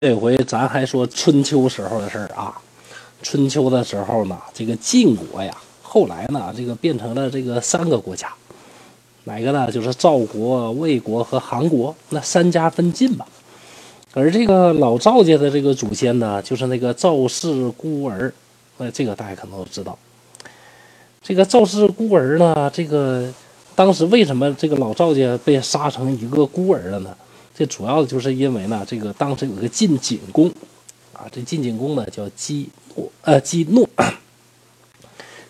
这回咱还说春秋时候的事儿啊。春秋的时候呢，这个晋国呀，后来呢，这个变成了这个三个国家，哪个呢？就是赵国、魏国和韩国，那三家分晋吧。而这个老赵家的这个祖先呢，就是那个赵氏孤儿，那，这个大家可能都知道。这个赵氏孤儿呢，这个当时为什么这个老赵家被杀成一个孤儿了呢？这主要的就是因为呢，这个当时有个晋景公，啊，这晋景公呢叫姬诺，呃，姬诺。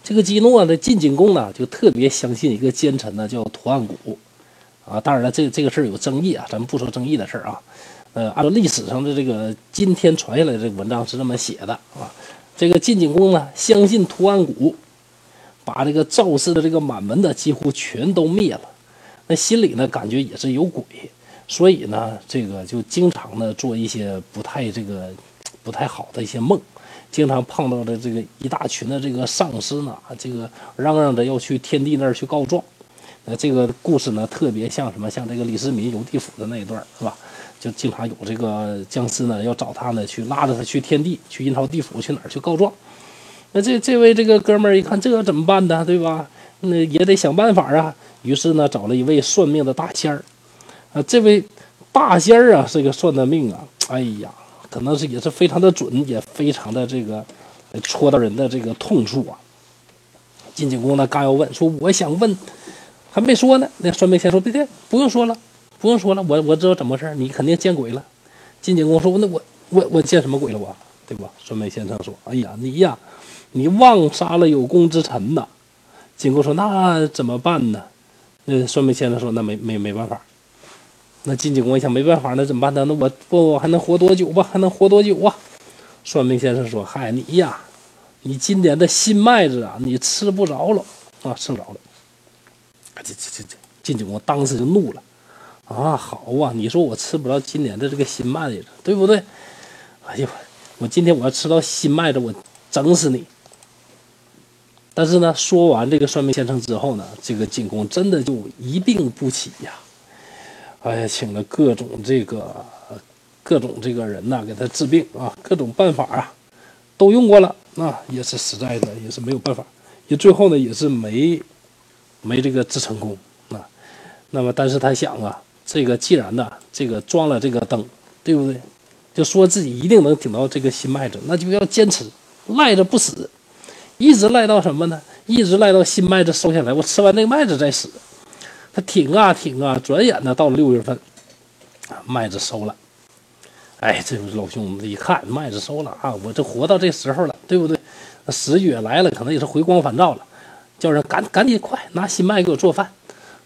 这个姬诺的晋景公呢，就特别相信一个奸臣呢，叫屠岸贾，啊，当然了，这这个事儿有争议啊，咱们不说争议的事儿啊，呃，按照历史上的这个今天传下来这个文章是这么写的啊，这个晋景公呢，相信屠岸贾，把这个赵氏的这个满门的几乎全都灭了，那心里呢感觉也是有鬼。所以呢，这个就经常呢做一些不太这个不太好的一些梦，经常碰到的这个一大群的这个丧尸呢，这个嚷嚷着要去天帝那儿去告状。那这个故事呢，特别像什么？像这个李世民游地府的那一段，是吧？就经常有这个僵尸呢要找他呢，去拉着他去天地，去阴曹地府，去哪儿去告状。那这这位这个哥们儿一看，这个怎么办呢？对吧？那也得想办法啊。于是呢，找了一位算命的大仙儿。这位大仙儿啊，这个算的命啊，哎呀，可能是也是非常的准，也非常的这个戳到人的这个痛处啊。晋景公呢，刚要问说，我想问，还没说呢。那算命先生说，别别，不用说了，不用说了，我我知道怎么回事你肯定见鬼了。晋景公说，那我我我见什么鬼了？我对吧？算命先生说，哎呀，你呀，你妄杀了有功之臣呐。景公说，那怎么办呢？那算命先生说，那没没没办法。那晋景公一想没办法，那怎么办呢？那我不还能活多久吧？还能活多久啊？算命先生说：“嗨，你呀，你今年的新麦子啊，你吃不着了啊，吃着了。”这这这这，晋景公当时就怒了啊！好啊，你说我吃不着今年的这个新麦子，对不对？哎呦，我今天我要吃到新麦子，我整死你！但是呢，说完这个算命先生之后呢，这个景公真的就一病不起呀。哎呀，请了各种这个各种这个人呐，给他治病啊，各种办法啊，都用过了，那也是实在的，也是没有办法，也最后呢，也是没没这个治成功啊。那么，但是他想啊，这个既然呢，这个装了这个灯，对不对？就说自己一定能顶到这个新麦子，那就要坚持，赖着不死，一直赖到什么呢？一直赖到新麦子收下来，我吃完那个麦子再死。他挺啊挺啊，转眼呢到了六月份，麦子收了。哎，这老兄一看麦子收了啊，我这活到这时候了，对不对？那十月来了，可能也是回光返照了，叫人赶赶紧快拿新麦给我做饭。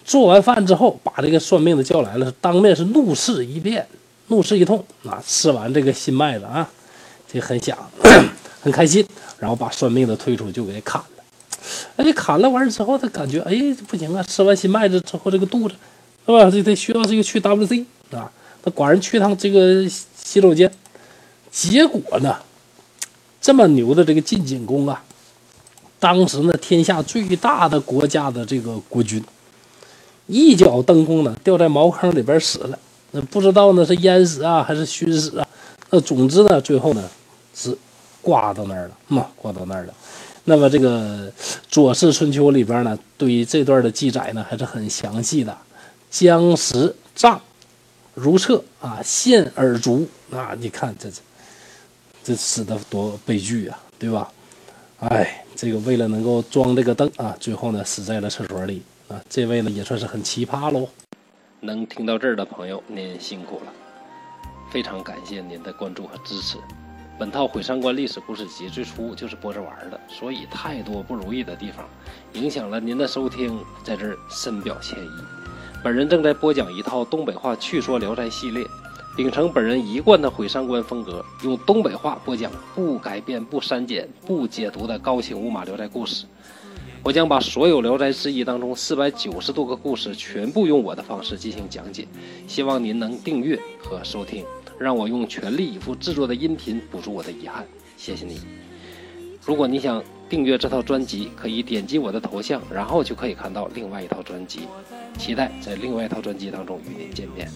做完饭之后，把这个算命的叫来了，当面是怒斥一遍，怒斥一通。啊，吃完这个新麦子啊，这很想，很开心，然后把算命的推出就给砍了。哎，砍了完之后，他感觉哎不行啊！吃完新麦子之后，这个肚子是吧？这得需要这个去 WC 啊。他寡人去趟这个洗手间，结果呢，这么牛的这个晋景公啊，当时呢天下最大的国家的这个国君，一脚蹬空呢，掉在茅坑里边死了。那不知道呢是淹死啊还是熏死啊？那总之呢，最后呢是挂到那儿了嘛，挂到那儿了。那么这个《左氏春秋》里边呢，对于这段的记载呢，还是很详细的。将食杖如厕啊，陷耳足啊！你看这这这死的多悲剧啊，对吧？哎，这个为了能够装这个灯啊，最后呢死在了厕所里啊。这位呢也算是很奇葩喽。能听到这儿的朋友，您辛苦了，非常感谢您的关注和支持。本套《毁三观历史故事集》最初就是播着玩的，所以太多不如意的地方，影响了您的收听，在这儿深表歉意。本人正在播讲一套东北话趣说《聊斋》系列，秉承本人一贯的毁三观风格，用东北话播讲不改变、不删减、不解读的高清无码聊斋故事。我将把所有《聊斋志异》当中四百九十多个故事全部用我的方式进行讲解，希望您能订阅和收听。让我用全力以赴制作的音频补足我的遗憾，谢谢你。如果你想订阅这套专辑，可以点击我的头像，然后就可以看到另外一套专辑。期待在另外一套专辑当中与您见面。